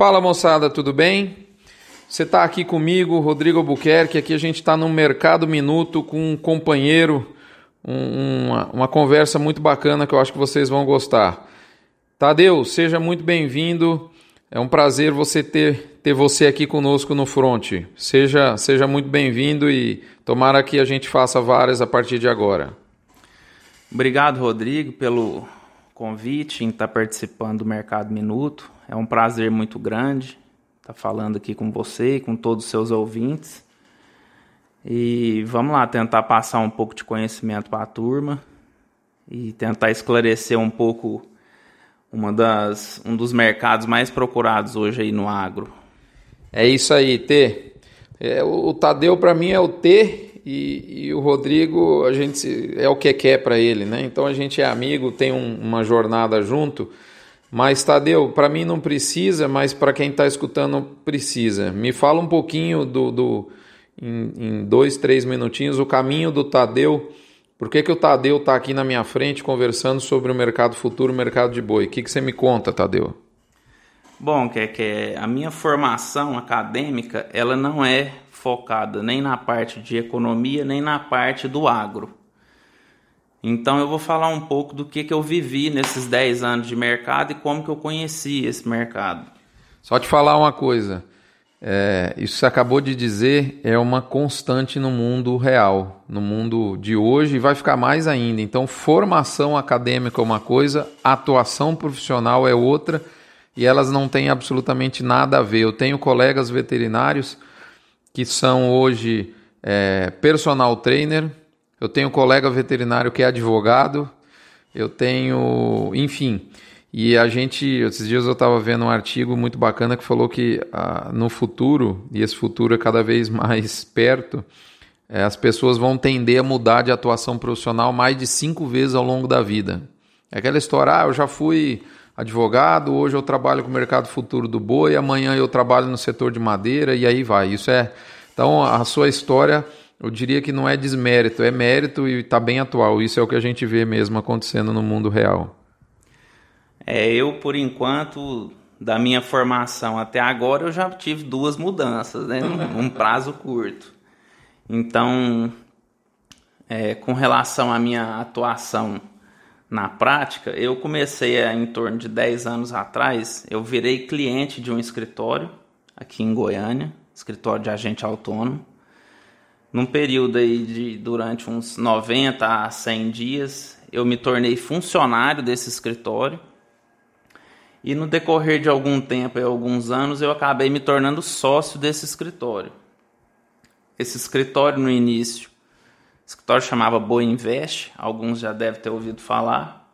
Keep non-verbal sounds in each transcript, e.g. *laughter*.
Fala moçada, tudo bem? Você está aqui comigo, Rodrigo Albuquerque. Aqui a gente está no Mercado Minuto com um companheiro, um, uma, uma conversa muito bacana que eu acho que vocês vão gostar. Tadeu, seja muito bem-vindo. É um prazer você ter, ter você aqui conosco no front. Seja, seja muito bem-vindo e tomara que a gente faça várias a partir de agora. Obrigado, Rodrigo, pelo convite em estar participando do Mercado Minuto. É um prazer muito grande estar falando aqui com você e com todos os seus ouvintes. E vamos lá tentar passar um pouco de conhecimento para a turma e tentar esclarecer um pouco uma das, um dos mercados mais procurados hoje aí no agro. É isso aí, T. É, o, Tadeu para mim é o T e, e, o Rodrigo a gente é o que quer para ele, né? Então a gente é amigo, tem um, uma jornada junto. Mas, Tadeu, para mim não precisa, mas para quem está escutando precisa. Me fala um pouquinho do, do em, em, dois, três minutinhos, o caminho do Tadeu. Por que, que o Tadeu está aqui na minha frente conversando sobre o mercado futuro, o mercado de boi? O que, que você me conta, Tadeu? Bom, que, que a minha formação acadêmica ela não é focada nem na parte de economia, nem na parte do agro. Então eu vou falar um pouco do que, que eu vivi nesses 10 anos de mercado e como que eu conheci esse mercado. Só te falar uma coisa, é, isso que você acabou de dizer é uma constante no mundo real, no mundo de hoje e vai ficar mais ainda. Então, formação acadêmica é uma coisa, atuação profissional é outra e elas não têm absolutamente nada a ver. Eu tenho colegas veterinários que são hoje é, personal trainer, eu tenho um colega veterinário que é advogado, eu tenho, enfim. E a gente, esses dias eu estava vendo um artigo muito bacana que falou que ah, no futuro, e esse futuro é cada vez *laughs* mais perto, é, as pessoas vão tender a mudar de atuação profissional mais de cinco vezes ao longo da vida. É aquela história, ah, eu já fui advogado, hoje eu trabalho com o mercado futuro do boi, amanhã eu trabalho no setor de madeira e aí vai. Isso é. Então a sua história eu diria que não é desmérito, é mérito e está bem atual. Isso é o que a gente vê mesmo acontecendo no mundo real. É, eu, por enquanto, da minha formação até agora, eu já tive duas mudanças, né? Num prazo curto. Então, é, com relação à minha atuação na prática, eu comecei a, em torno de 10 anos atrás, eu virei cliente de um escritório aqui em Goiânia, escritório de agente autônomo num período aí de durante uns 90 a 100 dias, eu me tornei funcionário desse escritório. E no decorrer de algum tempo e alguns anos, eu acabei me tornando sócio desse escritório. Esse escritório no início, o escritório chamava Boa Invest, alguns já devem ter ouvido falar.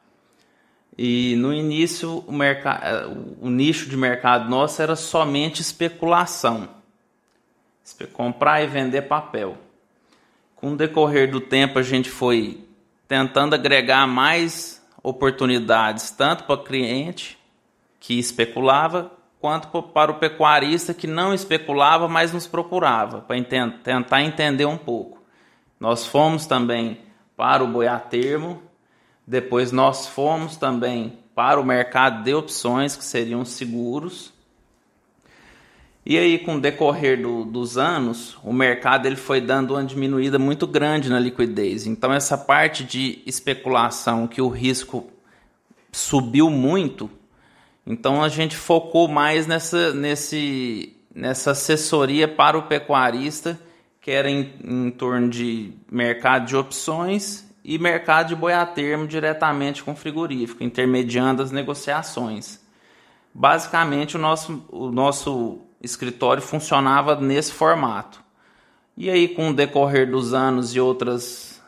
E no início o, o nicho de mercado nosso era somente especulação. Comprar e vender papel com o decorrer do tempo a gente foi tentando agregar mais oportunidades, tanto para o cliente que especulava, quanto para o pecuarista que não especulava, mas nos procurava, para tentar entender um pouco. Nós fomos também para o boiatermo, depois nós fomos também para o mercado de opções, que seriam seguros, e aí, com o decorrer do, dos anos, o mercado ele foi dando uma diminuída muito grande na liquidez. Então, essa parte de especulação que o risco subiu muito, então a gente focou mais nessa, nesse, nessa assessoria para o pecuarista, que era em, em torno de mercado de opções e mercado de boi a termo diretamente com frigorífico, intermediando as negociações. Basicamente, o nosso, o nosso escritório funcionava nesse formato. E aí, com o decorrer dos anos e outras,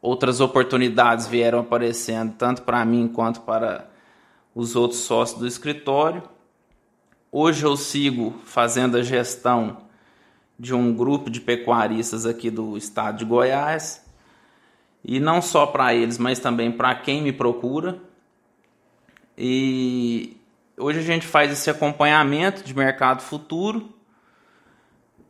outras oportunidades vieram aparecendo, tanto para mim quanto para os outros sócios do escritório. Hoje eu sigo fazendo a gestão de um grupo de pecuaristas aqui do estado de Goiás. E não só para eles, mas também para quem me procura. E hoje a gente faz esse acompanhamento de mercado futuro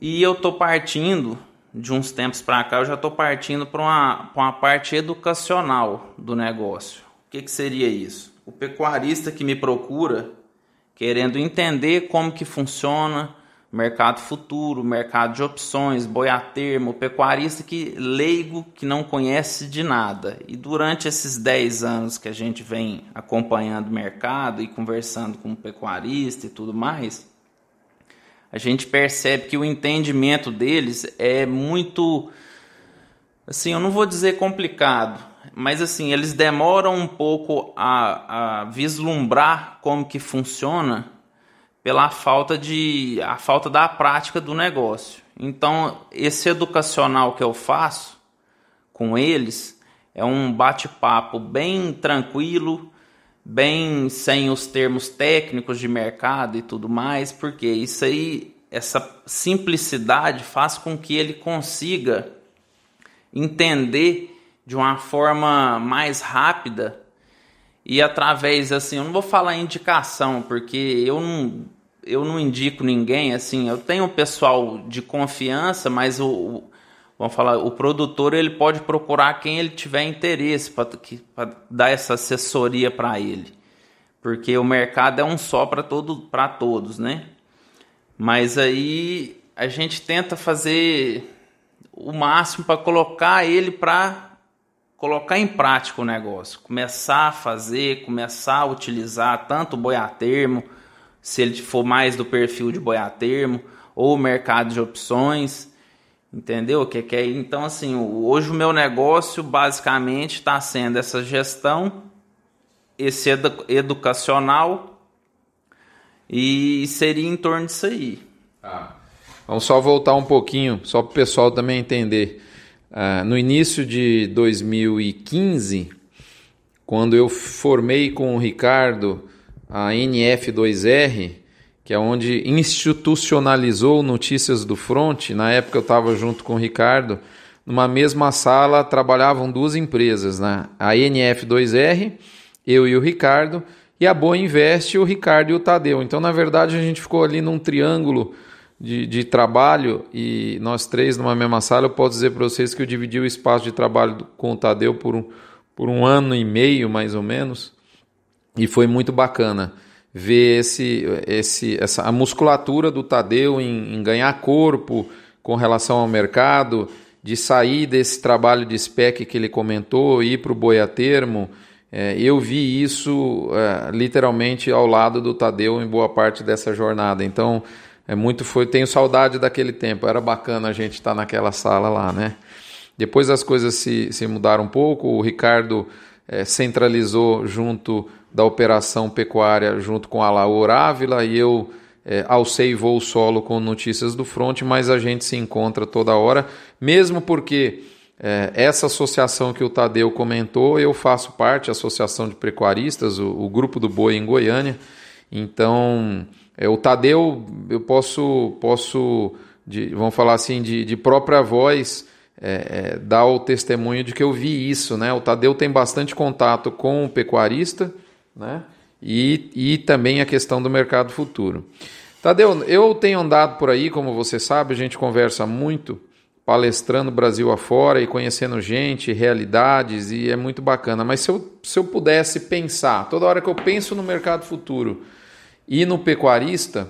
e eu estou partindo de uns tempos para cá, eu já estou partindo para uma, uma parte educacional do negócio. O que, que seria isso? O pecuarista que me procura, querendo entender como que funciona mercado futuro, mercado de opções, boiatermo, pecuarista que leigo que não conhece de nada. E durante esses 10 anos que a gente vem acompanhando o mercado e conversando com o pecuarista e tudo mais, a gente percebe que o entendimento deles é muito assim, eu não vou dizer complicado, mas assim, eles demoram um pouco a, a vislumbrar como que funciona pela falta de a falta da prática do negócio. Então, esse educacional que eu faço com eles é um bate-papo bem tranquilo, bem sem os termos técnicos de mercado e tudo mais, porque isso aí, essa simplicidade faz com que ele consiga entender de uma forma mais rápida e através assim, eu não vou falar indicação, porque eu não eu não indico ninguém, assim, eu tenho um pessoal de confiança, mas o, o vamos falar, o produtor ele pode procurar quem ele tiver interesse para dar essa assessoria para ele. Porque o mercado é um só para todo, para todos, né? Mas aí a gente tenta fazer o máximo para colocar ele para colocar em prática o negócio, começar a fazer, começar a utilizar tanto o boiatermo, se ele for mais do perfil de boiatermo, ou o mercado de opções, entendeu? Que, que é, então, assim, hoje o meu negócio basicamente está sendo essa gestão, esse edu educacional, e seria em torno disso aí. Ah. Vamos só voltar um pouquinho, só para o pessoal também entender. Uh, no início de 2015, quando eu formei com o Ricardo a NF2R, que é onde institucionalizou Notícias do Front, na época eu estava junto com o Ricardo, numa mesma sala trabalhavam duas empresas, né? a NF2R, eu e o Ricardo, e a Boa Invest, o Ricardo e o Tadeu. Então, na verdade, a gente ficou ali num triângulo de, de trabalho e nós três numa mesma sala, eu posso dizer para vocês que eu dividi o espaço de trabalho com o Tadeu por um, por um ano e meio, mais ou menos, e foi muito bacana ver esse, esse, essa, a musculatura do Tadeu em, em ganhar corpo com relação ao mercado, de sair desse trabalho de spec que ele comentou, ir para o boi a termo. É, eu vi isso é, literalmente ao lado do Tadeu em boa parte dessa jornada. Então, é muito foi, tenho saudade daquele tempo. Era bacana a gente estar naquela sala lá, né? Depois as coisas se, se mudaram um pouco. O Ricardo é, centralizou junto da operação pecuária junto com a Laur Ávila e eu é, alcei voo solo com notícias do front, mas a gente se encontra toda hora, mesmo porque é, essa associação que o Tadeu comentou, eu faço parte, a Associação de Pecuaristas, o, o grupo do boi em Goiânia, então é, o Tadeu, eu posso, posso de, vamos falar assim, de, de própria voz, é, é, dar o testemunho de que eu vi isso. Né? O Tadeu tem bastante contato com o pecuarista né? e, e também a questão do mercado futuro. Tadeu, eu tenho andado por aí, como você sabe, a gente conversa muito, palestrando Brasil afora e conhecendo gente, realidades, e é muito bacana. Mas se eu, se eu pudesse pensar, toda hora que eu penso no mercado futuro, e no pecuarista,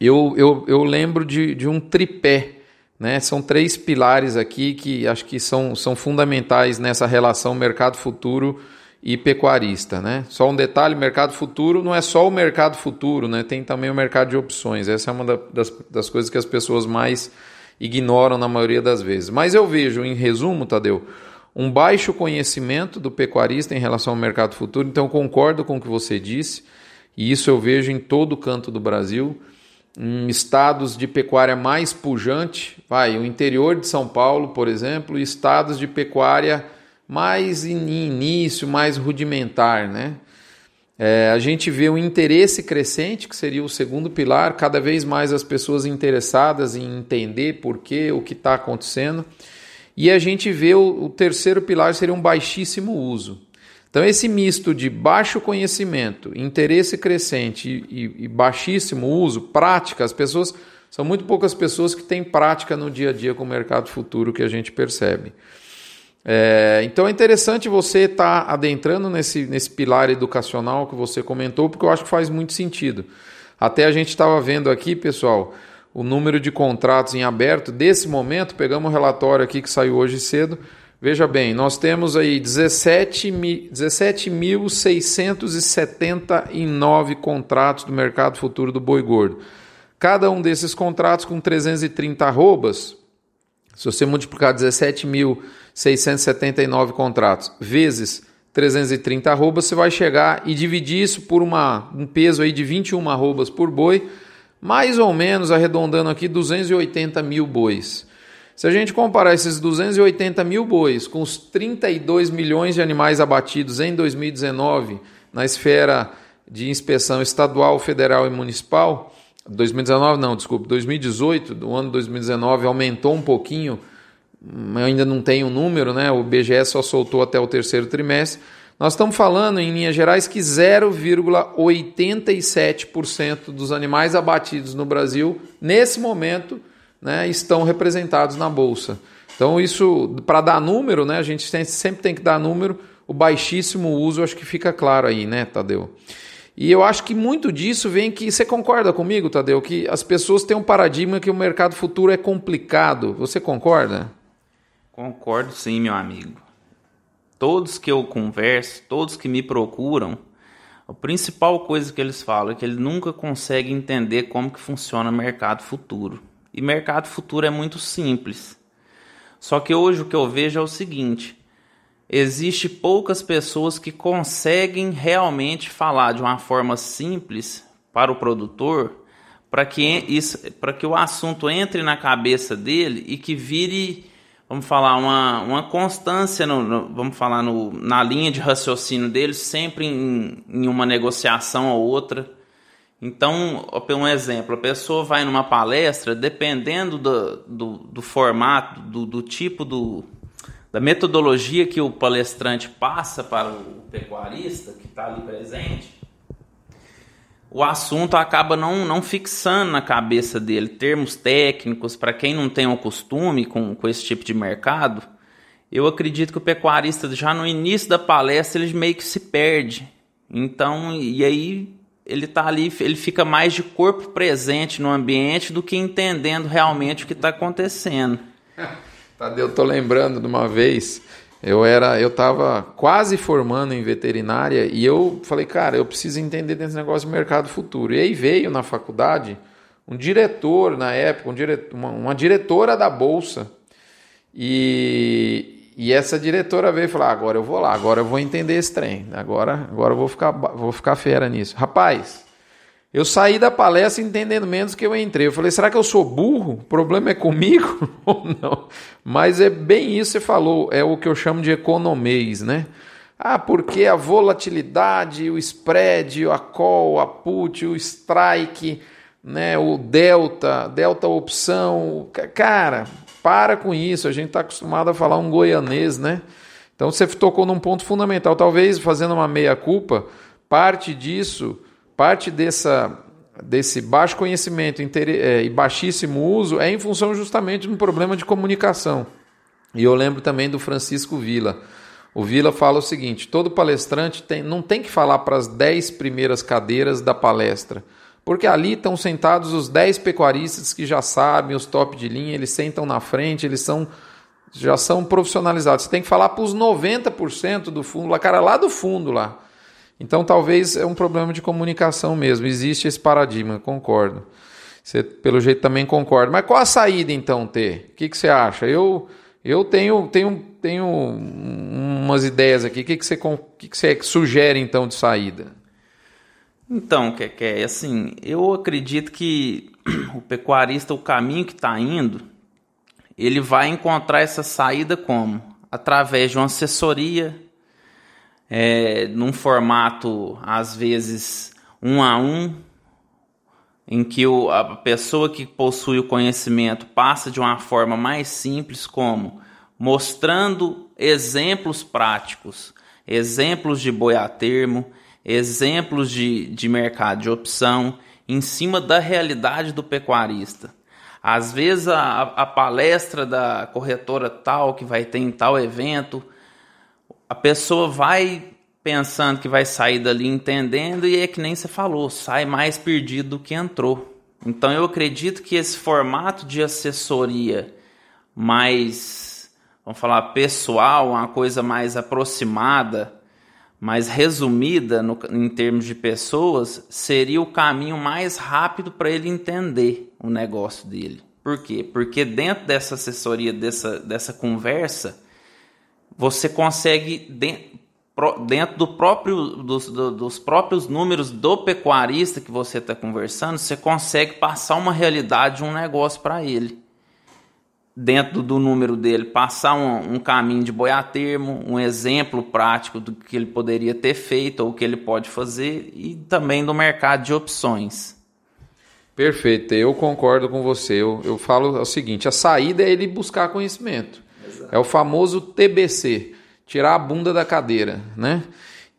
eu, eu, eu lembro de, de um tripé. Né? São três pilares aqui que acho que são, são fundamentais nessa relação mercado futuro e pecuarista. Né? Só um detalhe: mercado futuro não é só o mercado futuro, né? tem também o mercado de opções. Essa é uma das, das coisas que as pessoas mais ignoram na maioria das vezes. Mas eu vejo, em resumo, Tadeu, um baixo conhecimento do pecuarista em relação ao mercado futuro, então concordo com o que você disse. E isso eu vejo em todo canto do Brasil. Em estados de pecuária mais pujante, vai, o interior de São Paulo, por exemplo, e estados de pecuária mais in início, mais rudimentar, né? É, a gente vê o interesse crescente, que seria o segundo pilar, cada vez mais as pessoas interessadas em entender por quê, o que está acontecendo. E a gente vê o, o terceiro pilar seria um baixíssimo uso. Então, esse misto de baixo conhecimento, interesse crescente e, e, baixíssimo uso, prática, as pessoas. São muito poucas pessoas que têm prática no dia a dia com o mercado futuro que a gente percebe. É, então é interessante você estar tá adentrando nesse, nesse pilar educacional que você comentou, porque eu acho que faz muito sentido. Até a gente estava vendo aqui, pessoal, o número de contratos em aberto. Desse momento, pegamos o um relatório aqui que saiu hoje cedo. Veja bem, nós temos aí 17.679 contratos do mercado futuro do boi gordo. Cada um desses contratos com 330 arrobas, se você multiplicar 17.679 contratos vezes 330 arrobas, você vai chegar e dividir isso por uma, um peso aí de 21 arrobas por boi, mais ou menos arredondando aqui 280 mil bois. Se a gente comparar esses 280 mil bois com os 32 milhões de animais abatidos em 2019 na esfera de inspeção estadual, federal e municipal, 2019 não, desculpe, 2018, do ano 2019 aumentou um pouquinho, ainda não tem o número, né? O BGS só soltou até o terceiro trimestre. Nós estamos falando, em linhas gerais, que 0,87% dos animais abatidos no Brasil, nesse momento, né, estão representados na Bolsa. Então, isso, para dar número, né, a gente sempre tem que dar número, o baixíssimo uso, acho que fica claro aí, né, Tadeu? E eu acho que muito disso vem que. Você concorda comigo, Tadeu? Que as pessoas têm um paradigma que o mercado futuro é complicado. Você concorda? Concordo sim, meu amigo. Todos que eu converso, todos que me procuram, a principal coisa que eles falam é que eles nunca conseguem entender como que funciona o mercado futuro. E mercado futuro é muito simples. Só que hoje o que eu vejo é o seguinte: existe poucas pessoas que conseguem realmente falar de uma forma simples para o produtor, para que isso, para que o assunto entre na cabeça dele e que vire, vamos falar, uma, uma constância, no, no vamos falar no, na linha de raciocínio dele, sempre em, em uma negociação ou outra. Então, um exemplo, a pessoa vai numa palestra, dependendo do, do, do formato, do, do tipo do, da metodologia que o palestrante passa para o pecuarista que está ali presente, o assunto acaba não, não fixando na cabeça dele termos técnicos para quem não tem o costume com, com esse tipo de mercado. Eu acredito que o pecuarista já no início da palestra ele meio que se perde. Então, e aí ele tá ali, ele fica mais de corpo presente no ambiente do que entendendo realmente o que está acontecendo. *laughs* Tadeu, eu tô lembrando de uma vez, eu era, eu estava quase formando em veterinária e eu falei, cara, eu preciso entender desse negócio de mercado futuro. E aí veio na faculdade um diretor na época, um diretor, uma, uma diretora da bolsa e, e essa diretora veio falar: ah, agora eu vou lá, agora eu vou entender esse trem, agora, agora eu vou ficar, vou ficar fera nisso. Rapaz, eu saí da palestra entendendo menos que eu entrei. Eu falei: será que eu sou burro? O problema é comigo *laughs* ou não? Mas é bem isso que você falou, é o que eu chamo de economês, né? Ah, porque a volatilidade, o spread, a call, a put, o strike, né, o delta, delta opção, cara, para com isso, a gente está acostumado a falar um goianês, né? Então você tocou num ponto fundamental. Talvez fazendo uma meia-culpa, parte disso, parte dessa, desse baixo conhecimento é, e baixíssimo uso é em função justamente de um problema de comunicação. E eu lembro também do Francisco Vila. O Vila fala o seguinte: todo palestrante tem, não tem que falar para as 10 primeiras cadeiras da palestra porque ali estão sentados os 10 pecuaristas que já sabem, os top de linha, eles sentam na frente, eles são já são profissionalizados. Você tem que falar para os 90% do fundo, lá, cara, lá do fundo lá. Então talvez é um problema de comunicação mesmo. Existe esse paradigma, concordo. Você, pelo jeito, também concorda. Mas qual a saída então, T? O que, que você acha? Eu, eu tenho, tenho, tenho umas ideias aqui. O que, que, você, que, que você sugere então de saída? Então, que é assim, eu acredito que *clears throat* o pecuarista, o caminho que está indo, ele vai encontrar essa saída como? Através de uma assessoria, é, num formato, às vezes, um a um, em que o, a pessoa que possui o conhecimento passa de uma forma mais simples, como mostrando exemplos práticos, exemplos de boi a termo, exemplos de, de mercado de opção em cima da realidade do pecuarista. Às vezes a, a palestra da corretora tal que vai ter em tal evento, a pessoa vai pensando que vai sair dali entendendo e é que nem você falou, sai mais perdido do que entrou. Então eu acredito que esse formato de assessoria mais, vamos falar, pessoal, uma coisa mais aproximada, mais resumida no, em termos de pessoas, seria o caminho mais rápido para ele entender o negócio dele. Por quê? Porque dentro dessa assessoria, dessa, dessa conversa, você consegue, dentro do próprio, dos, dos próprios números do pecuarista que você está conversando, você consegue passar uma realidade de um negócio para ele. Dentro do número dele, passar um, um, caminho de boi a termo, um exemplo prático do que ele poderia ter feito ou o que ele pode fazer e também do mercado de opções. Perfeito, eu concordo com você. Eu, eu falo o seguinte: a saída é ele buscar conhecimento. Exato. É o famoso TBC tirar a bunda da cadeira, né?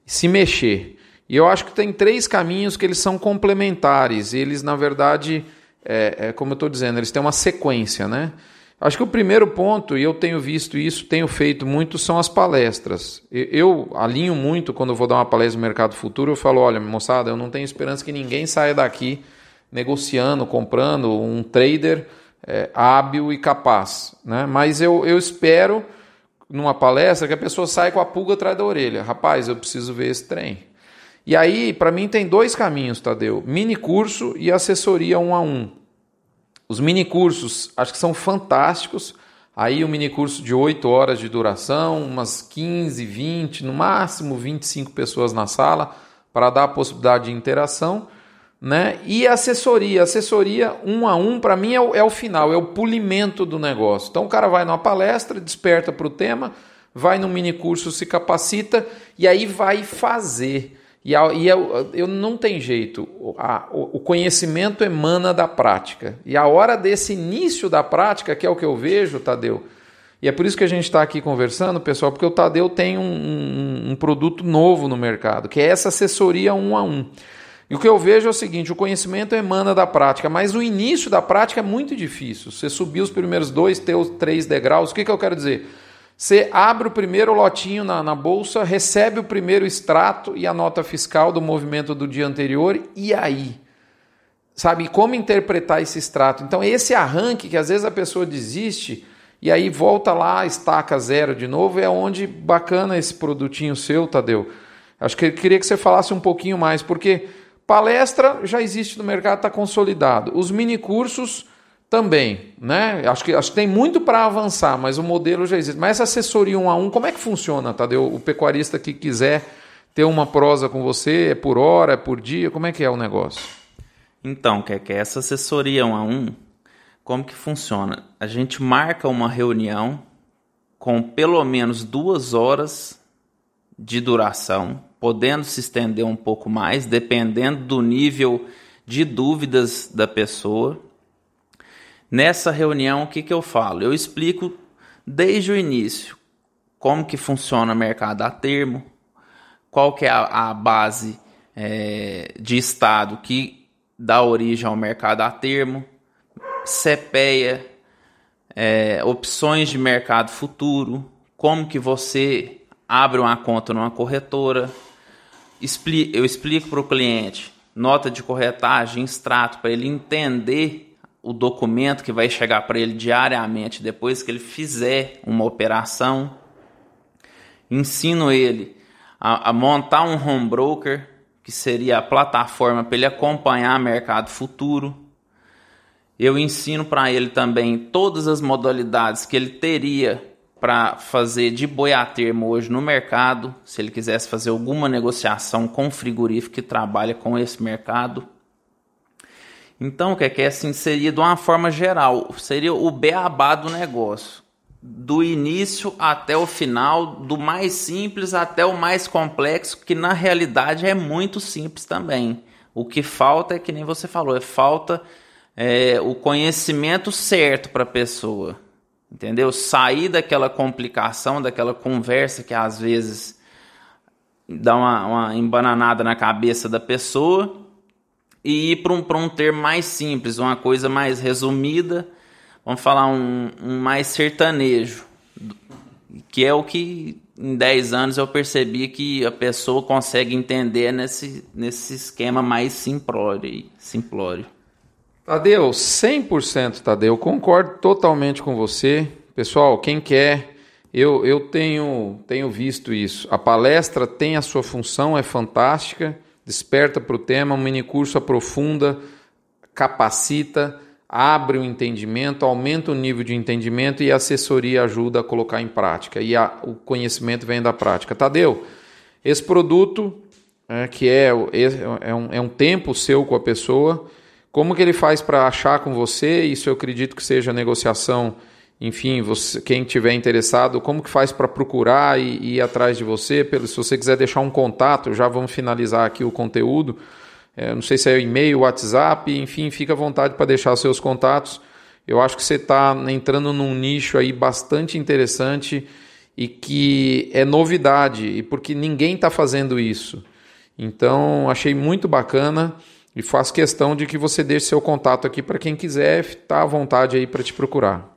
Se mexer. E eu acho que tem três caminhos que eles são complementares. Eles, na verdade, é, é como eu estou dizendo, eles têm uma sequência, né? Acho que o primeiro ponto, e eu tenho visto isso, tenho feito muito, são as palestras. Eu alinho muito quando eu vou dar uma palestra no Mercado Futuro, eu falo, olha, moçada, eu não tenho esperança que ninguém saia daqui negociando, comprando, um trader é, hábil e capaz. Né? Mas eu, eu espero numa palestra que a pessoa sai com a pulga atrás da orelha. Rapaz, eu preciso ver esse trem. E aí, para mim, tem dois caminhos, Tadeu: mini curso e assessoria um a um. Os mini cursos acho que são fantásticos. Aí, um mini curso de 8 horas de duração, umas 15, 20, no máximo 25 pessoas na sala, para dar a possibilidade de interação né? E assessoria, assessoria um a um, para mim é o, é o, final, é o polimento do negócio. Então o cara vai numa palestra, desperta para o tema, vai num mini curso, se capacita e aí vai fazer. E, eu, eu, não tem jeito, o conhecimento emana da prática. E a hora desse início da prática, que é o que eu vejo, Tadeu, e é por isso que a gente está aqui conversando, pessoal, porque o Tadeu tem um, um, um produto novo no mercado, que é essa assessoria um a um. E o que eu vejo é o seguinte: o conhecimento emana da prática, mas o início da prática é muito difícil. Você subir os primeiros dois, três degraus, o que, que eu quero dizer? Você abre o primeiro lotinho na, na bolsa, recebe o primeiro extrato e a nota fiscal do movimento do dia anterior, e aí? Sabe como interpretar esse extrato? Então, esse arranque que às vezes a pessoa desiste e aí volta lá, estaca zero de novo, é onde bacana esse produtinho seu, Tadeu. Acho que eu queria que você falasse um pouquinho mais, porque Palestra já existe no mercado, está consolidado. Os mini cursos também, né? Acho que, acho que tem muito para avançar, mas o modelo já existe. Mas essa assessoria um a um, como é que funciona, Tadeu? O pecuarista que quiser ter uma prosa com você, é por hora, é por dia, como é que é o negócio? Então, que essa assessoria um a um, como que funciona? A gente marca uma reunião com pelo menos duas horas de duração podendo se estender um pouco mais, dependendo do nível de dúvidas da pessoa. Nessa reunião, o que, que eu falo? Eu explico desde o início como que funciona o mercado a termo, qual que é a, a base é, de estado que dá origem ao mercado a termo, CPEA, é, opções de mercado futuro, como que você abre uma conta numa corretora, eu explico para o cliente nota de corretagem, extrato, para ele entender o documento que vai chegar para ele diariamente depois que ele fizer uma operação. Ensino ele a, a montar um home broker, que seria a plataforma para ele acompanhar o mercado futuro. Eu ensino para ele também todas as modalidades que ele teria para fazer de boi a termo hoje no mercado, se ele quisesse fazer alguma negociação com frigorífico que trabalha com esse mercado. Então, o que é que é assim, seria de uma forma geral, seria o beabá do negócio, do início até o final, do mais simples até o mais complexo, que na realidade é muito simples também. O que falta é que nem você falou, é falta é, o conhecimento certo para a pessoa entendeu? Sair daquela complicação, daquela conversa que às vezes dá uma, uma embananada na cabeça da pessoa e ir para um, um termo mais simples, uma coisa mais resumida, vamos falar um, um mais sertanejo, que é o que em 10 anos eu percebi que a pessoa consegue entender nesse, nesse esquema mais simplório. simplório. Tadeu, 100% Tadeu, concordo totalmente com você. Pessoal, quem quer, eu, eu tenho, tenho visto isso. A palestra tem a sua função, é fantástica, desperta para o tema, um minicurso aprofunda, capacita, abre o entendimento, aumenta o nível de entendimento e a assessoria ajuda a colocar em prática. E a, o conhecimento vem da prática. Tadeu, esse produto, é, que é, é, um, é um tempo seu com a pessoa, como que ele faz para achar com você? Isso eu acredito que seja negociação. Enfim, você, quem tiver interessado, como que faz para procurar e, e, ir atrás de você? Pelo, se você quiser deixar um contato, já vamos finalizar aqui o conteúdo. É, não sei se é e-mail, WhatsApp, enfim, fica à vontade para deixar seus contatos. Eu acho que você está entrando num nicho aí bastante interessante e que é novidade, e porque ninguém está fazendo isso. Então, achei muito bacana. E faço questão de que você deixe seu contato aqui para quem quiser estar tá à vontade aí para te procurar.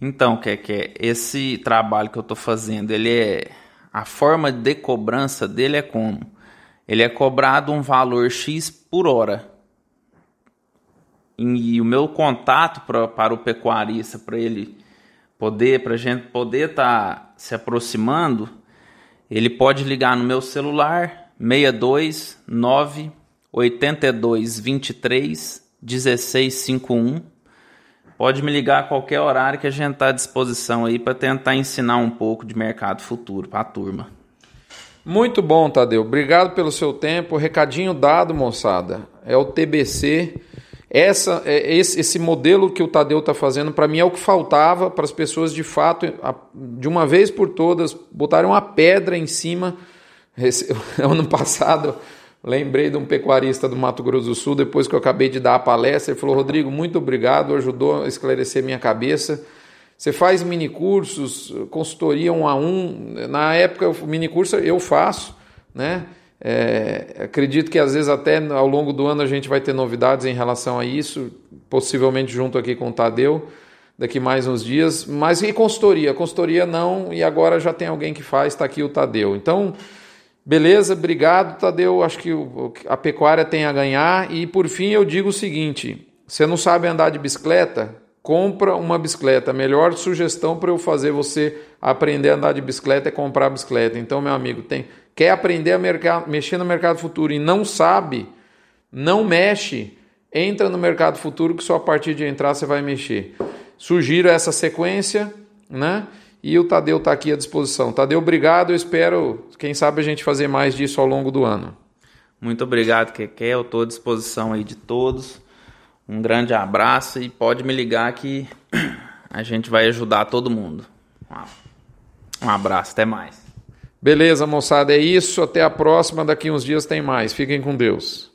Então, Keké, esse trabalho que eu estou fazendo, ele é a forma de cobrança dele é como? Ele é cobrado um valor X por hora. E o meu contato pra, para o pecuarista, para ele poder, para a gente poder estar tá se aproximando, ele pode ligar no meu celular 629 82 23 16 51. Pode me ligar a qualquer horário que a gente está à disposição aí para tentar ensinar um pouco de mercado futuro para a turma. Muito bom, Tadeu. Obrigado pelo seu tempo. Recadinho dado, moçada. É o TBC. Essa, é, esse, esse modelo que o Tadeu está fazendo, para mim, é o que faltava para as pessoas, de fato, de uma vez por todas, botarem uma pedra em cima. Esse, *laughs* ano passado, Lembrei de um pecuarista do Mato Grosso do Sul, depois que eu acabei de dar a palestra, ele falou: Rodrigo, muito obrigado, ajudou a esclarecer minha cabeça. Você faz minicursos, consultoria um a um. Na época, minicurso eu faço, né? É, acredito que às vezes até ao longo do ano a gente vai ter novidades em relação a isso, possivelmente junto aqui com o Tadeu, daqui mais uns dias. Mas e consultoria? Consultoria não, e agora já tem alguém que faz, está aqui o Tadeu. Então. Beleza, obrigado, Tadeu. Acho que a pecuária tem a ganhar. E por fim, eu digo o seguinte: você não sabe andar de bicicleta? Compra uma bicicleta. A melhor sugestão para eu fazer você aprender a andar de bicicleta é comprar a bicicleta. Então, meu amigo, tem quer aprender a mexer no mercado futuro e não sabe, não mexe, entra no mercado futuro que só a partir de entrar você vai mexer. Sugiro essa sequência, né? E o Tadeu está aqui à disposição. Tadeu, obrigado. Eu espero, quem sabe, a gente fazer mais disso ao longo do ano. Muito obrigado, Keke. Eu estou à disposição aí de todos. Um grande abraço e pode me ligar que *clears throat* a gente vai ajudar todo mundo. Um abraço, até mais. Beleza, moçada, é isso. Até a próxima. Daqui uns dias tem mais. Fiquem com Deus.